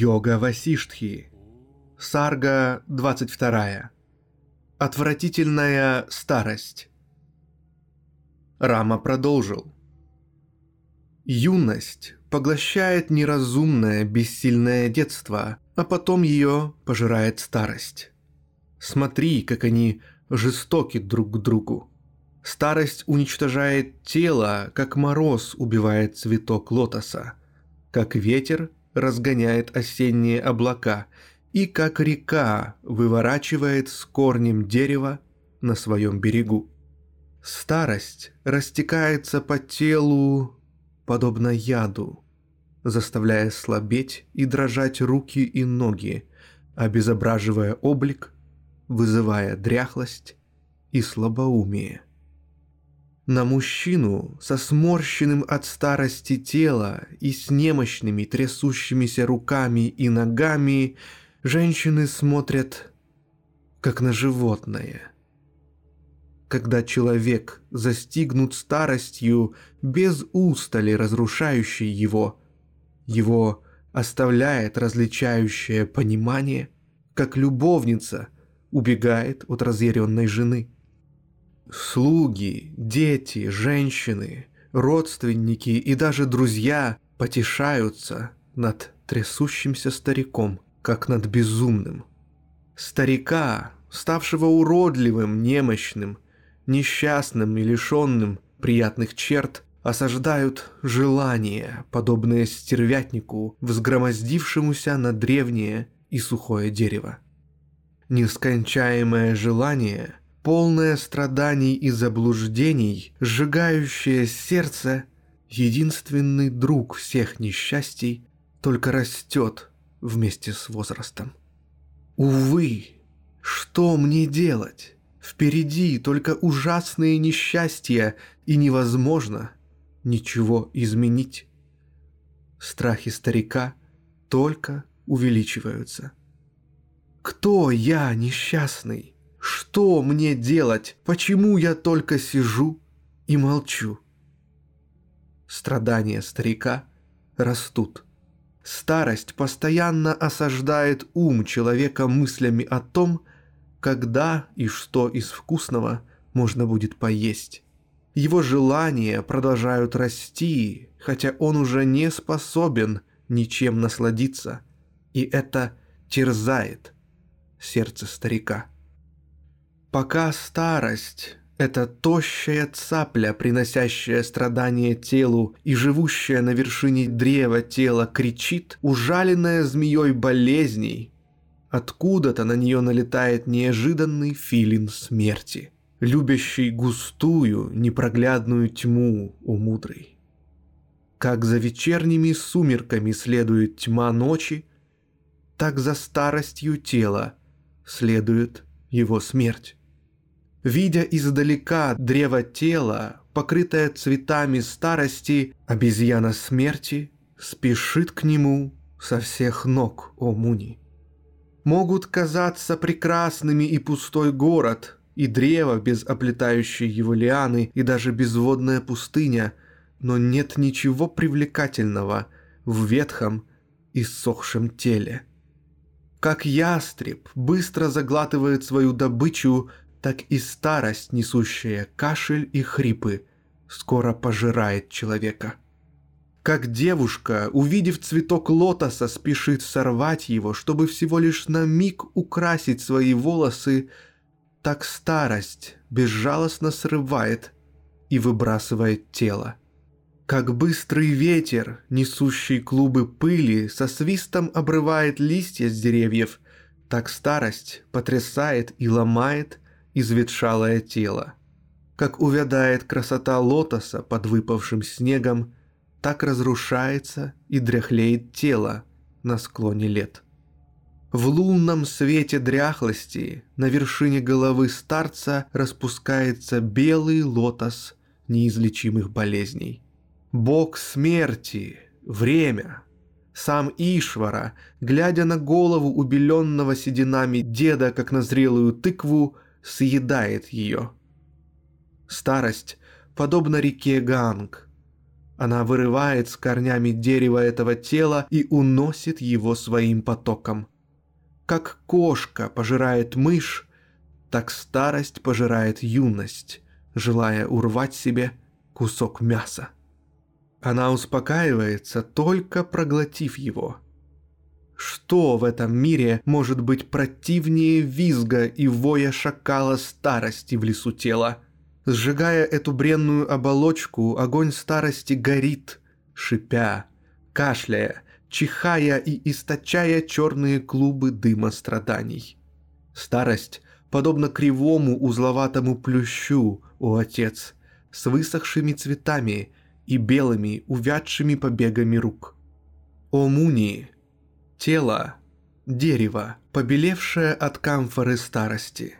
Йога Васиштхи. Сарга 22. Отвратительная старость. Рама продолжил. Юность поглощает неразумное, бессильное детство, а потом ее пожирает старость. Смотри, как они жестоки друг к другу. Старость уничтожает тело, как мороз убивает цветок лотоса, как ветер разгоняет осенние облака и как река выворачивает с корнем дерева на своем берегу. Старость растекается по телу, подобно яду, заставляя слабеть и дрожать руки и ноги, обезображивая облик, вызывая дряхлость и слабоумие. На мужчину со сморщенным от старости тела и с немощными трясущимися руками и ногами женщины смотрят как на животное. Когда человек застигнут старостью без устали разрушающей его, его оставляет различающее понимание, как любовница убегает от разъяренной жены – Слуги, дети, женщины, родственники и даже друзья потешаются над трясущимся стариком, как над безумным. Старика, ставшего уродливым, немощным, несчастным и лишенным приятных черт, осаждают желания, подобные стервятнику, взгромоздившемуся на древнее и сухое дерево. Нескончаемое желание – полное страданий и заблуждений, сжигающее сердце, единственный друг всех несчастий, только растет вместе с возрастом. Увы, что мне делать? Впереди только ужасные несчастья, и невозможно ничего изменить. Страхи старика только увеличиваются. Кто я, несчастный? Что мне делать? Почему я только сижу и молчу? Страдания старика растут. Старость постоянно осаждает ум человека мыслями о том, когда и что из вкусного можно будет поесть. Его желания продолжают расти, хотя он уже не способен ничем насладиться, и это терзает сердце старика. Пока старость — это тощая цапля, приносящая страдания телу и живущая на вершине древа тела, кричит, ужаленная змеей болезней. Откуда-то на нее налетает неожиданный филин смерти, любящий густую, непроглядную тьму, у мудрый. Как за вечерними сумерками следует тьма ночи, так за старостью тела следует его смерть. Видя издалека древо тела, покрытое цветами старости, обезьяна смерти спешит к нему со всех ног, о Муни. Могут казаться прекрасными и пустой город, и древо без оплетающей его лианы, и даже безводная пустыня, но нет ничего привлекательного в ветхом и сохшем теле. Как ястреб быстро заглатывает свою добычу, так и старость, несущая кашель и хрипы, скоро пожирает человека. Как девушка, увидев цветок лотоса, спешит сорвать его, чтобы всего лишь на миг украсить свои волосы, так старость безжалостно срывает и выбрасывает тело. Как быстрый ветер, несущий клубы пыли, со свистом обрывает листья с деревьев, так старость потрясает и ломает изветшалое тело. Как увядает красота лотоса под выпавшим снегом, так разрушается и дряхлеет тело на склоне лет. В лунном свете дряхлости на вершине головы старца распускается белый лотос неизлечимых болезней. Бог смерти, время, сам Ишвара, глядя на голову убеленного сединами деда, как на зрелую тыкву, съедает ее. Старость подобна реке Ганг. Она вырывает с корнями дерева этого тела и уносит его своим потоком. Как кошка пожирает мышь, так старость пожирает юность, желая урвать себе кусок мяса. Она успокаивается, только проглотив его. Что в этом мире может быть противнее визга и воя шакала старости в лесу тела? Сжигая эту бренную оболочку, огонь старости горит, шипя, кашляя, чихая и источая черные клубы дыма страданий. Старость подобно кривому узловатому плющу, о отец, с высохшими цветами и белыми увядшими побегами рук. О муни, тело, дерево, побелевшее от камфоры старости.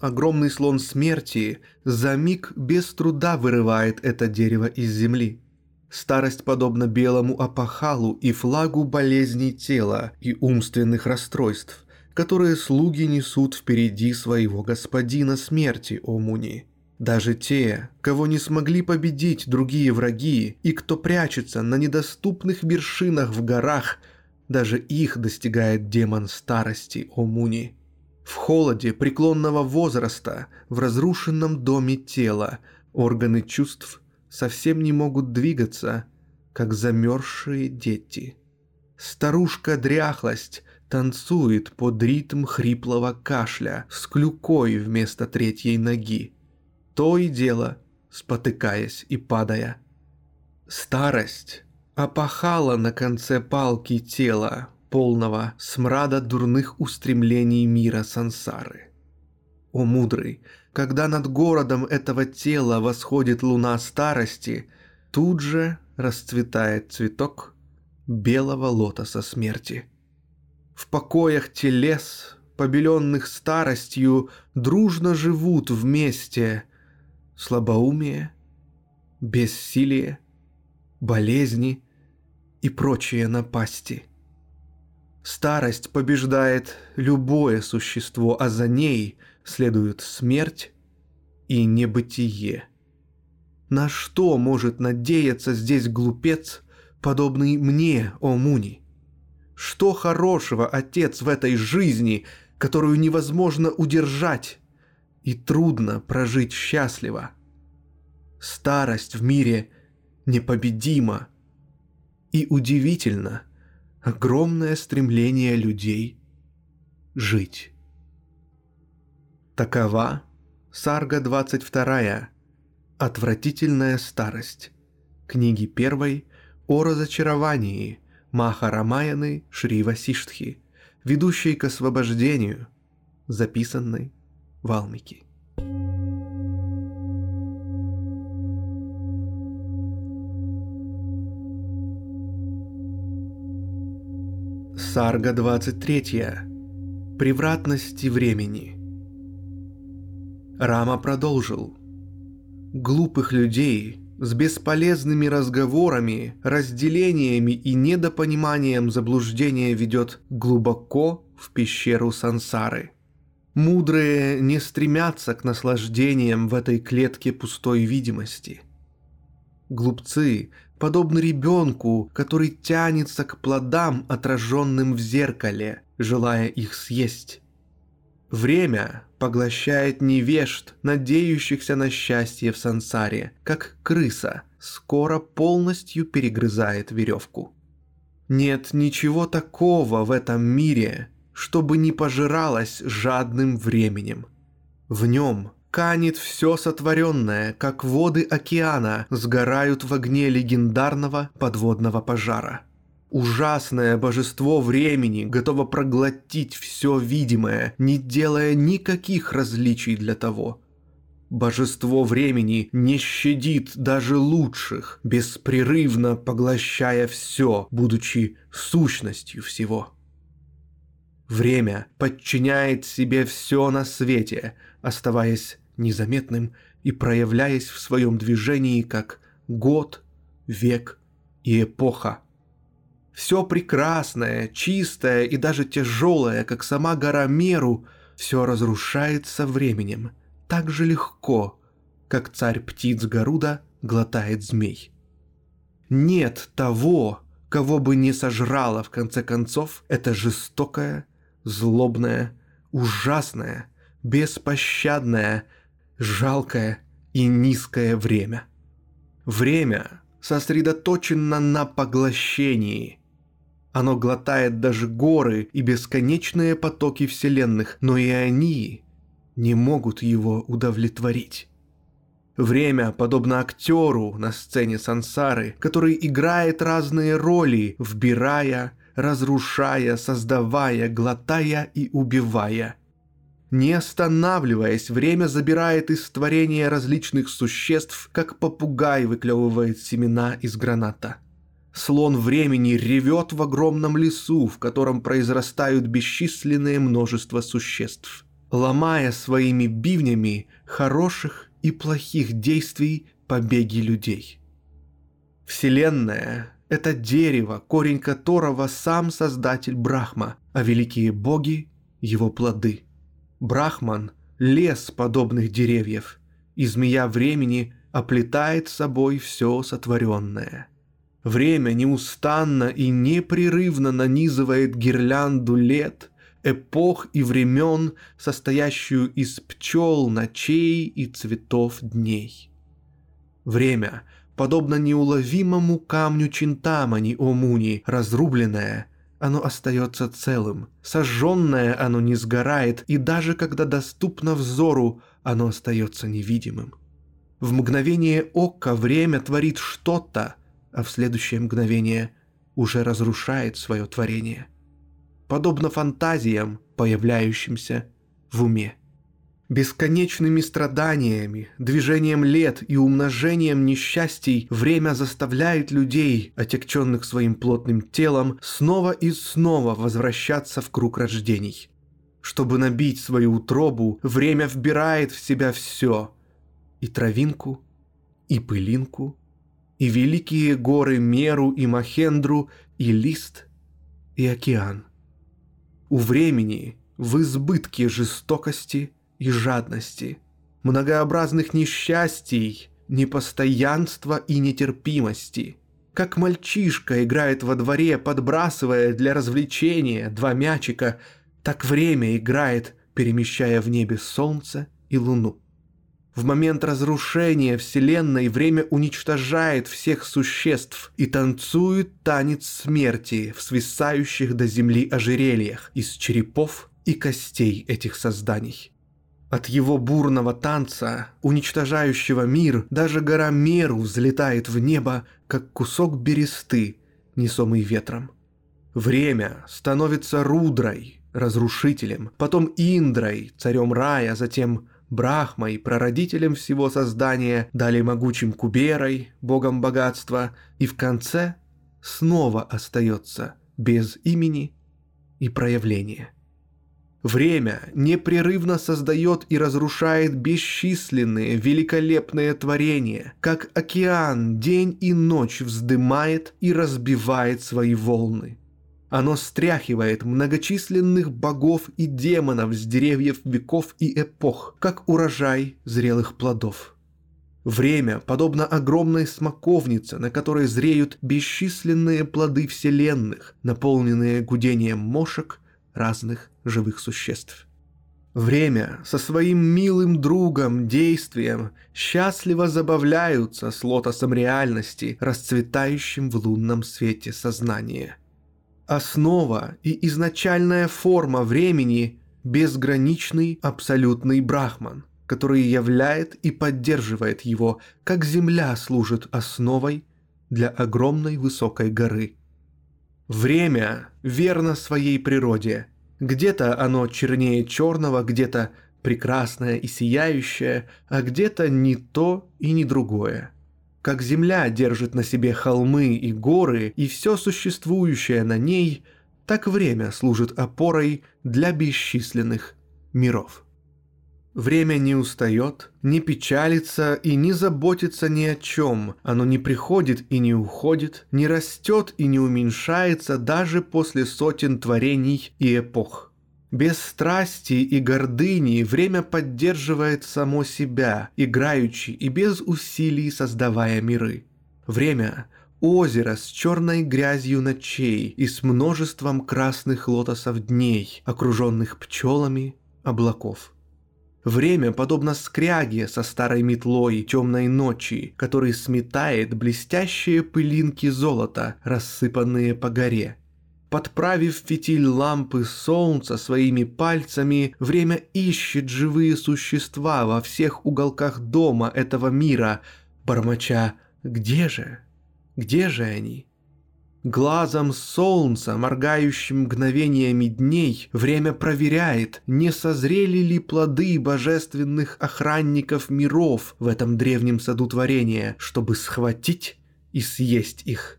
Огромный слон смерти за миг без труда вырывает это дерево из земли – Старость подобна белому опахалу и флагу болезней тела и умственных расстройств, которые слуги несут впереди своего господина смерти, о Муни. Даже те, кого не смогли победить другие враги и кто прячется на недоступных вершинах в горах, даже их достигает демон старости, о Муни. В холоде преклонного возраста, в разрушенном доме тела, органы чувств – совсем не могут двигаться, как замерзшие дети. Старушка-дряхлость танцует под ритм хриплого кашля с клюкой вместо третьей ноги. То и дело, спотыкаясь и падая. Старость опахала на конце палки тела, полного смрада дурных устремлений мира сансары. О мудрый, когда над городом этого тела восходит луна старости, тут же расцветает цветок белого лотоса смерти. В покоях телес, побеленных старостью, дружно живут вместе слабоумие, бессилие, болезни и прочие напасти. Старость побеждает любое существо, а за ней – следуют смерть и небытие. На что может надеяться здесь глупец, подобный мне, о Муни? Что хорошего, отец, в этой жизни, которую невозможно удержать и трудно прожить счастливо? Старость в мире непобедима и удивительно огромное стремление людей жить. Такова Сарга 22. Отвратительная старость. Книги первой о разочаровании Маха Рамаяны Шри Васиштхи, ведущей к освобождению, записанной Валмики. Сарга 23. Превратности времени – Рама продолжил. Глупых людей с бесполезными разговорами, разделениями и недопониманием заблуждения ведет глубоко в пещеру сансары. Мудрые не стремятся к наслаждениям в этой клетке пустой видимости. Глупцы подобны ребенку, который тянется к плодам, отраженным в зеркале, желая их съесть. Время поглощает невежд, надеющихся на счастье в сансаре, как крыса скоро полностью перегрызает веревку. Нет ничего такого в этом мире, чтобы не пожиралось жадным временем. В нем канет все сотворенное, как воды океана сгорают в огне легендарного подводного пожара – Ужасное божество времени готово проглотить все видимое, не делая никаких различий для того. Божество времени не щадит даже лучших, беспрерывно поглощая все, будучи сущностью всего. Время подчиняет себе все на свете, оставаясь незаметным и проявляясь в своем движении как год, век и эпоха. Все прекрасное, чистое и даже тяжелое, как сама гора Меру, все разрушается временем – так же легко, как царь птиц Гаруда глотает змей. Нет того, кого бы не сожрала в конце концов это жестокое, злобное, ужасное, беспощадное, жалкое и низкое время. Время сосредоточено на поглощении. Оно глотает даже горы и бесконечные потоки вселенных, но и они не могут его удовлетворить. Время подобно актеру на сцене сансары, который играет разные роли, вбирая, разрушая, создавая, глотая и убивая. Не останавливаясь, время забирает из творения различных существ, как попугай выклевывает семена из граната. Слон времени ревет в огромном лесу, в котором произрастают бесчисленное множество существ ломая своими бивнями хороших и плохих действий побеги людей. Вселенная – это дерево, корень которого сам создатель Брахма, а великие боги – его плоды. Брахман – лес подобных деревьев, и змея времени оплетает собой все сотворенное. Время неустанно и непрерывно нанизывает гирлянду лет – эпох и времен, состоящую из пчел, ночей и цветов дней. Время, подобно неуловимому камню Чинтамани о Муни, разрубленное, оно остается целым, сожженное оно не сгорает, и даже когда доступно взору, оно остается невидимым. В мгновение ока время творит что-то, а в следующее мгновение уже разрушает свое творение – подобно фантазиям, появляющимся в уме. Бесконечными страданиями, движением лет и умножением несчастий время заставляет людей, отягченных своим плотным телом, снова и снова возвращаться в круг рождений. Чтобы набить свою утробу, время вбирает в себя все – и травинку, и пылинку, и великие горы Меру и Махендру, и лист, и океан – у времени в избытке жестокости и жадности, многообразных несчастий, непостоянства и нетерпимости. Как мальчишка играет во дворе, подбрасывая для развлечения два мячика, так время играет, перемещая в небе солнце и луну. В момент разрушения Вселенной время уничтожает всех существ и танцует танец смерти в свисающих до земли ожерельях из черепов и костей этих созданий. От его бурного танца, уничтожающего мир, даже гора Меру взлетает в небо, как кусок бересты, несомый ветром. Время становится Рудрой, разрушителем, потом Индрой, царем рая, затем Брахмой, прародителем всего создания, далее могучим Куберой, богом богатства, и в конце снова остается без имени и проявления. Время непрерывно создает и разрушает бесчисленные великолепные творения, как океан день и ночь вздымает и разбивает свои волны – оно стряхивает многочисленных богов и демонов с деревьев веков и эпох, как урожай зрелых плодов. Время подобно огромной смоковнице, на которой зреют бесчисленные плоды вселенных, наполненные гудением мошек разных живых существ. Время со своим милым другом, действием, счастливо забавляются с лотосом реальности, расцветающим в лунном свете сознания – Основа и изначальная форма времени – безграничный абсолютный брахман, который являет и поддерживает его, как Земля служит основой для огромной высокой горы. Время верно своей природе. Где-то оно чернее черного, где-то прекрасное и сияющее, а где-то не то и не другое. Как земля держит на себе холмы и горы и все существующее на ней, так время служит опорой для бесчисленных миров. Время не устает, не печалится и не заботится ни о чем. Оно не приходит и не уходит, не растет и не уменьшается даже после сотен творений и эпох. Без страсти и гордыни время поддерживает само себя, играючи и без усилий создавая миры. Время – озеро с черной грязью ночей и с множеством красных лотосов дней, окруженных пчелами облаков. Время подобно скряге со старой метлой темной ночи, который сметает блестящие пылинки золота, рассыпанные по горе. Подправив фитиль лампы солнца своими пальцами, время ищет живые существа во всех уголках дома этого мира, бормоча «Где же? Где же они?» Глазом солнца, моргающим мгновениями дней, время проверяет, не созрели ли плоды божественных охранников миров в этом древнем саду творения, чтобы схватить и съесть их.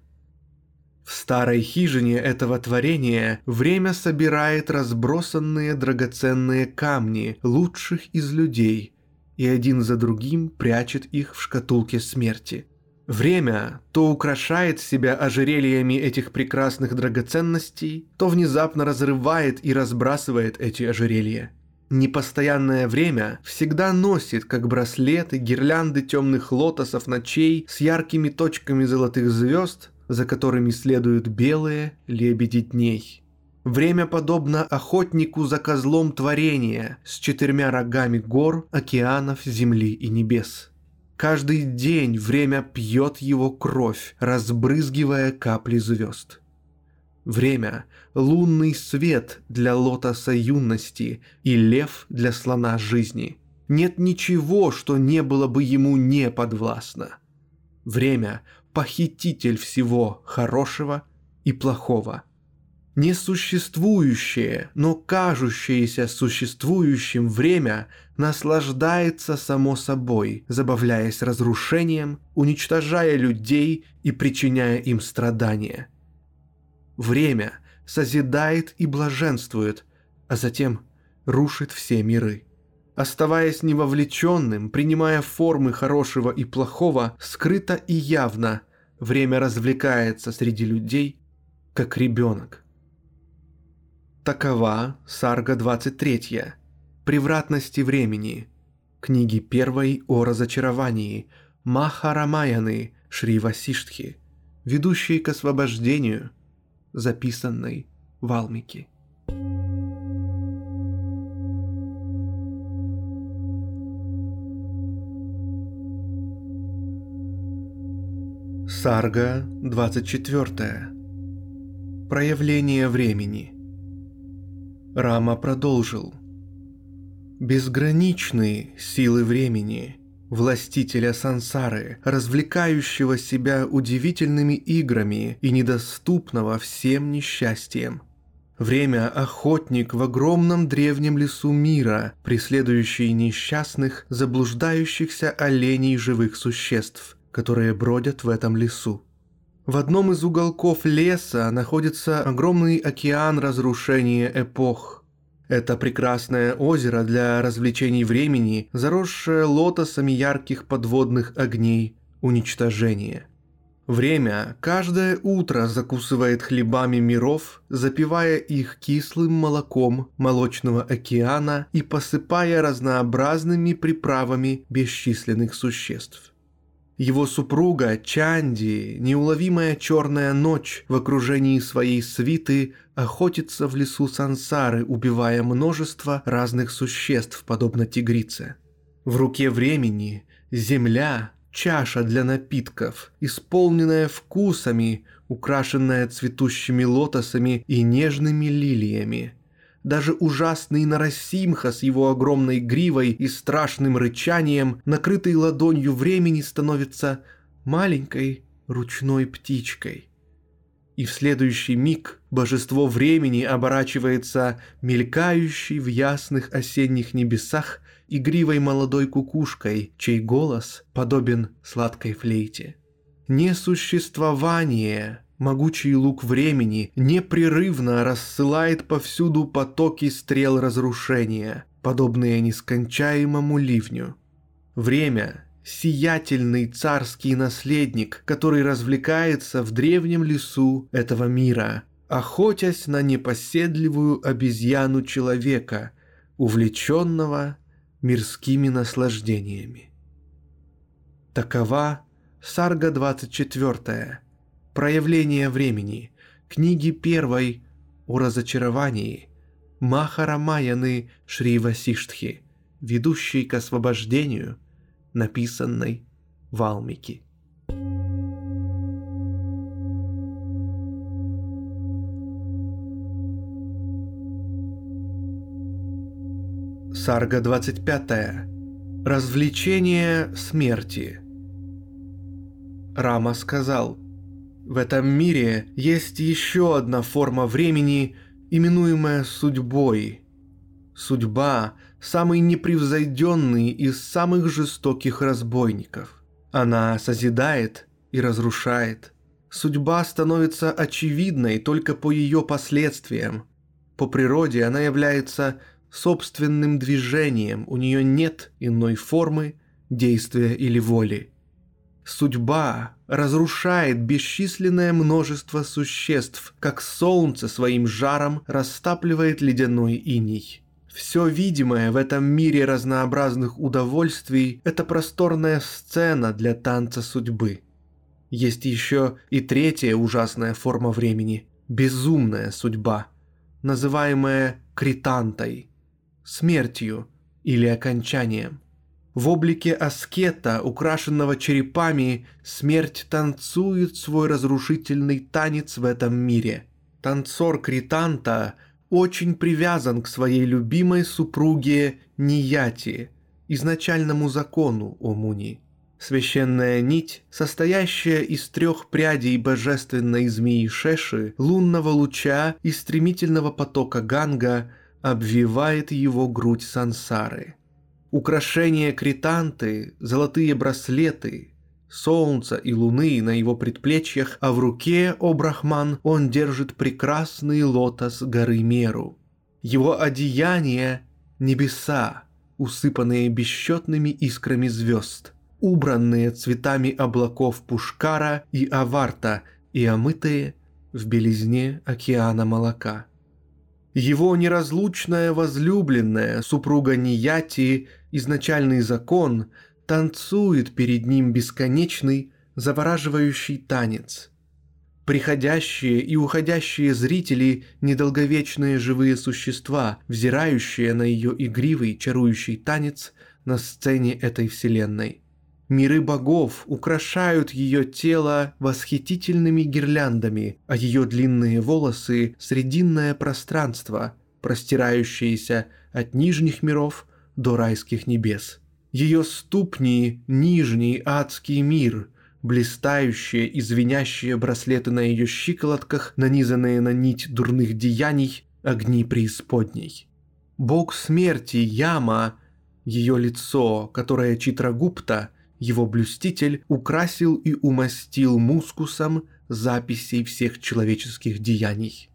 В старой хижине этого творения время собирает разбросанные драгоценные камни лучших из людей и один за другим прячет их в шкатулке смерти – Время то украшает себя ожерельями этих прекрасных драгоценностей, то внезапно разрывает и разбрасывает эти ожерелья. Непостоянное время всегда носит, как браслеты, гирлянды темных лотосов ночей с яркими точками золотых звезд, за которыми следуют белые лебеди дней. Время подобно охотнику за козлом творения с четырьмя рогами гор, океанов, земли и небес – Каждый день время пьет его кровь, разбрызгивая капли звезд. Время — лунный свет для лотоса юности и лев для слона жизни. Нет ничего, что не было бы ему не подвластно. Время — похититель всего хорошего и плохого — Несуществующее, но кажущееся существующим время наслаждается само собой, забавляясь разрушением, уничтожая людей и причиняя им страдания. Время созидает и блаженствует, а затем рушит все миры. Оставаясь невовлеченным, принимая формы хорошего и плохого, скрыто и явно, время развлекается среди людей, как ребенок. Такова Сарга 23. Превратности времени. Книги первой о разочаровании. Махарамаяны Шри Васиштхи. Ведущие к освобождению. Записанной Валмики. Сарга 24. Проявление времени – Рама продолжил. Безграничные силы времени, властителя сансары, развлекающего себя удивительными играми и недоступного всем несчастьем. Время – охотник в огромном древнем лесу мира, преследующий несчастных, заблуждающихся оленей живых существ, которые бродят в этом лесу. В одном из уголков леса находится огромный океан разрушения эпох. Это прекрасное озеро для развлечений времени, заросшее лотосами ярких подводных огней уничтожения. Время каждое утро закусывает хлебами миров, запивая их кислым молоком молочного океана и посыпая разнообразными приправами бесчисленных существ. Его супруга Чанди, неуловимая черная ночь в окружении своей свиты, охотится в лесу сансары, убивая множество разных существ, подобно тигрице. В руке времени земля, чаша для напитков, исполненная вкусами, украшенная цветущими лотосами и нежными лилиями – даже ужасный Нарасимха с его огромной гривой и страшным рычанием, накрытой ладонью времени, становится маленькой ручной птичкой. И в следующий миг божество времени оборачивается мелькающей в ясных осенних небесах игривой молодой кукушкой, чей голос подобен сладкой флейте. Несуществование, могучий лук времени, непрерывно рассылает повсюду потоки стрел разрушения, подобные нескончаемому ливню. Время — сиятельный царский наследник, который развлекается в древнем лесу этого мира, охотясь на непоседливую обезьяну человека, увлеченного мирскими наслаждениями. Такова Сарга 24. Проявление времени. Книги первой о разочаровании. Махарамаяны Шри Васиштхи, ведущей к освобождению, написанной Валмики. Сарга 25. Развлечение смерти. Рама сказал, «В этом мире есть еще одна форма времени, именуемая судьбой. Судьба – самый непревзойденный из самых жестоких разбойников. Она созидает и разрушает. Судьба становится очевидной только по ее последствиям. По природе она является собственным движением, у нее нет иной формы, действия или воли. Судьба разрушает бесчисленное множество существ, как солнце своим жаром растапливает ледяной иней. Все видимое в этом мире разнообразных удовольствий – это просторная сцена для танца судьбы. Есть еще и третья ужасная форма времени – безумная судьба, называемая критантой – смертью или окончанием. В облике аскета, украшенного черепами, смерть танцует свой разрушительный танец в этом мире. Танцор Кританта очень привязан к своей любимой супруге Нияти, изначальному закону Омуни. Священная нить, состоящая из трех прядей божественной змеи Шеши, лунного луча и стремительного потока Ганга – обвивает его грудь сансары. Украшения кританты, золотые браслеты, солнца и луны на его предплечьях, а в руке, о Брахман, он держит прекрасный лотос горы Меру. Его одеяние — небеса, усыпанные бесчетными искрами звезд, убранные цветами облаков Пушкара и Аварта и омытые в белизне океана молока. Его неразлучная возлюбленная, супруга Нияти, изначальный закон, танцует перед ним бесконечный, завораживающий танец. Приходящие и уходящие зрители – недолговечные живые существа, взирающие на ее игривый, чарующий танец на сцене этой вселенной – Миры богов украшают ее тело восхитительными гирляндами, а ее длинные волосы – срединное пространство, простирающееся от нижних миров до райских небес. Ее ступни – нижний адский мир, блистающие и звенящие браслеты на ее щиколотках, нанизанные на нить дурных деяний, огни преисподней. Бог смерти Яма – ее лицо, которое Читрагупта – его блюститель украсил и умастил мускусом записей всех человеческих деяний.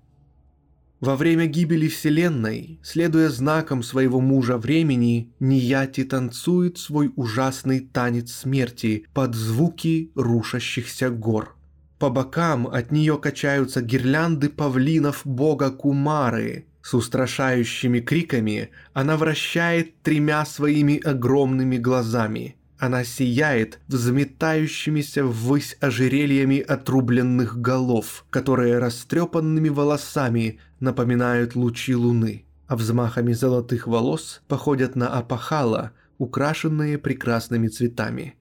Во время гибели Вселенной, следуя знакам своего мужа времени, Нияти танцует свой ужасный танец смерти под звуки рушащихся гор. По бокам от нее качаются гирлянды павлинов бога Кумары. С устрашающими криками она вращает тремя своими огромными глазами – она сияет взметающимися ввысь ожерельями отрубленных голов, которые растрепанными волосами напоминают лучи луны, а взмахами золотых волос походят на апахала, украшенные прекрасными цветами.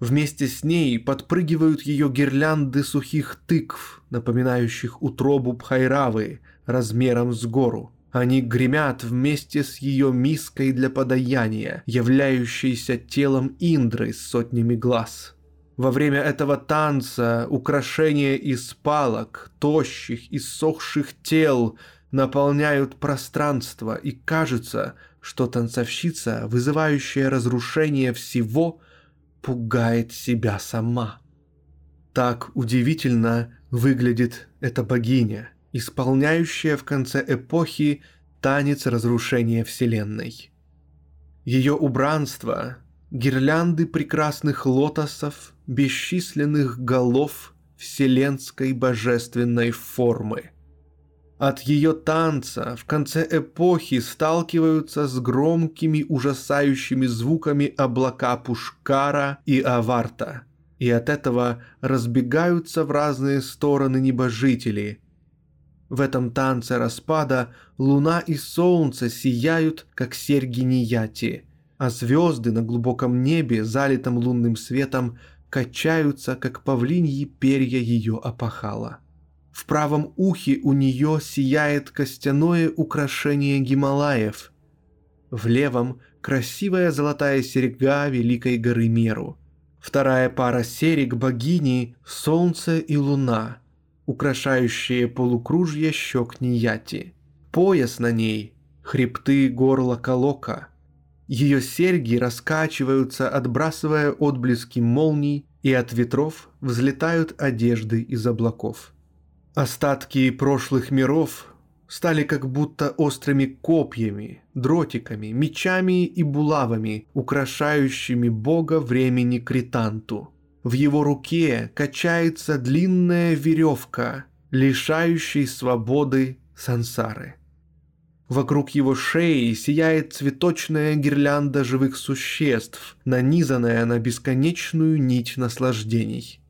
Вместе с ней подпрыгивают ее гирлянды сухих тыкв, напоминающих утробу Пхайравы размером с гору – они гремят вместе с ее миской для подаяния, являющейся телом Индры с сотнями глаз. Во время этого танца украшения из палок, тощих и сохших тел наполняют пространство, и кажется, что танцовщица, вызывающая разрушение всего, пугает себя сама. Так удивительно выглядит эта богиня, исполняющая в конце эпохи танец разрушения Вселенной. Ее убранство – гирлянды прекрасных лотосов, бесчисленных голов вселенской божественной формы. От ее танца в конце эпохи сталкиваются с громкими ужасающими звуками облака Пушкара и Аварта, и от этого разбегаются в разные стороны небожители. В этом танце распада луна и солнце сияют, как серьги Нияти, а звезды на глубоком небе, залитом лунным светом, качаются, как павлиньи перья ее опахала. В правом ухе у нее сияет костяное украшение Гималаев. В левом – красивая золотая серьга Великой горы Меру. Вторая пара серег богини – солнце и луна, украшающие полукружье щек Нияти. Пояс на ней – хребты горла Колока – ее серьги раскачиваются, отбрасывая отблески молний, и от ветров взлетают одежды из облаков. Остатки прошлых миров стали как будто острыми копьями, дротиками, мечами и булавами, украшающими бога времени Кританту. В его руке качается длинная веревка, лишающая свободы сансары – Вокруг его шеи сияет цветочная гирлянда живых существ, нанизанная на бесконечную нить наслаждений.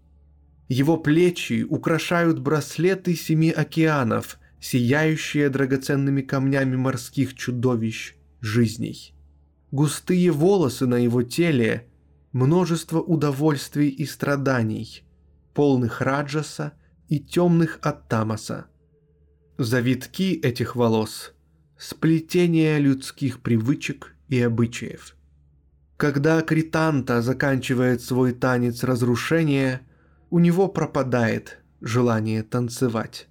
Его плечи украшают браслеты семи океанов, сияющие драгоценными камнями морских чудовищ жизней. Густые волосы на его теле – множество удовольствий и страданий, полных раджаса и темных от тамаса. Завитки этих волос сплетение людских привычек и обычаев. Когда Кританта заканчивает свой танец разрушения, у него пропадает желание танцевать.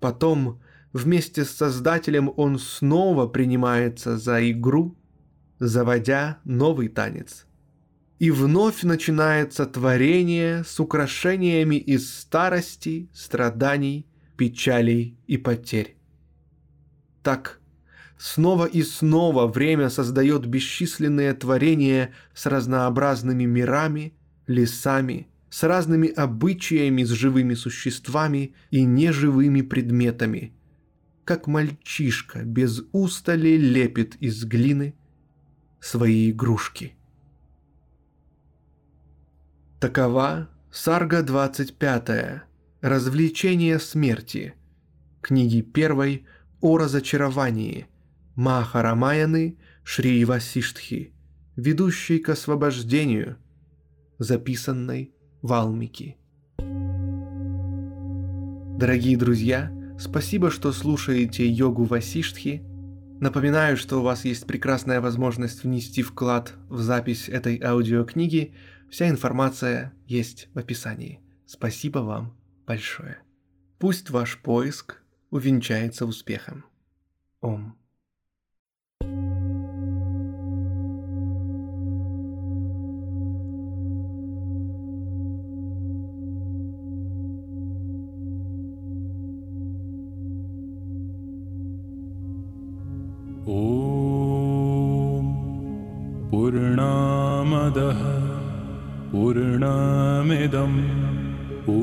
Потом вместе с Создателем он снова принимается за игру, заводя новый танец. И вновь начинается творение с украшениями из старости, страданий, печалей и потерь. Так, снова и снова время создает бесчисленные творения с разнообразными мирами, лесами, с разными обычаями, с живыми существами и неживыми предметами. Как мальчишка без устали лепит из глины свои игрушки. Такова Сарга 25. Развлечение смерти. Книги первой о разочаровании Махарамаяны Шри Васиштхи, ведущей к освобождению, записанной в Алмики. Дорогие друзья, спасибо, что слушаете йогу Васиштхи. Напоминаю, что у вас есть прекрасная возможность внести вклад в запись этой аудиокниги. Вся информация есть в описании. Спасибо вам большое. Пусть ваш поиск увенчается успехом. Ом.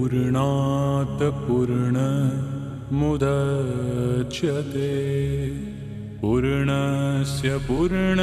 पूर्णात् पूर्णमुदक्ष्यते पूर्णस्य पुर्ण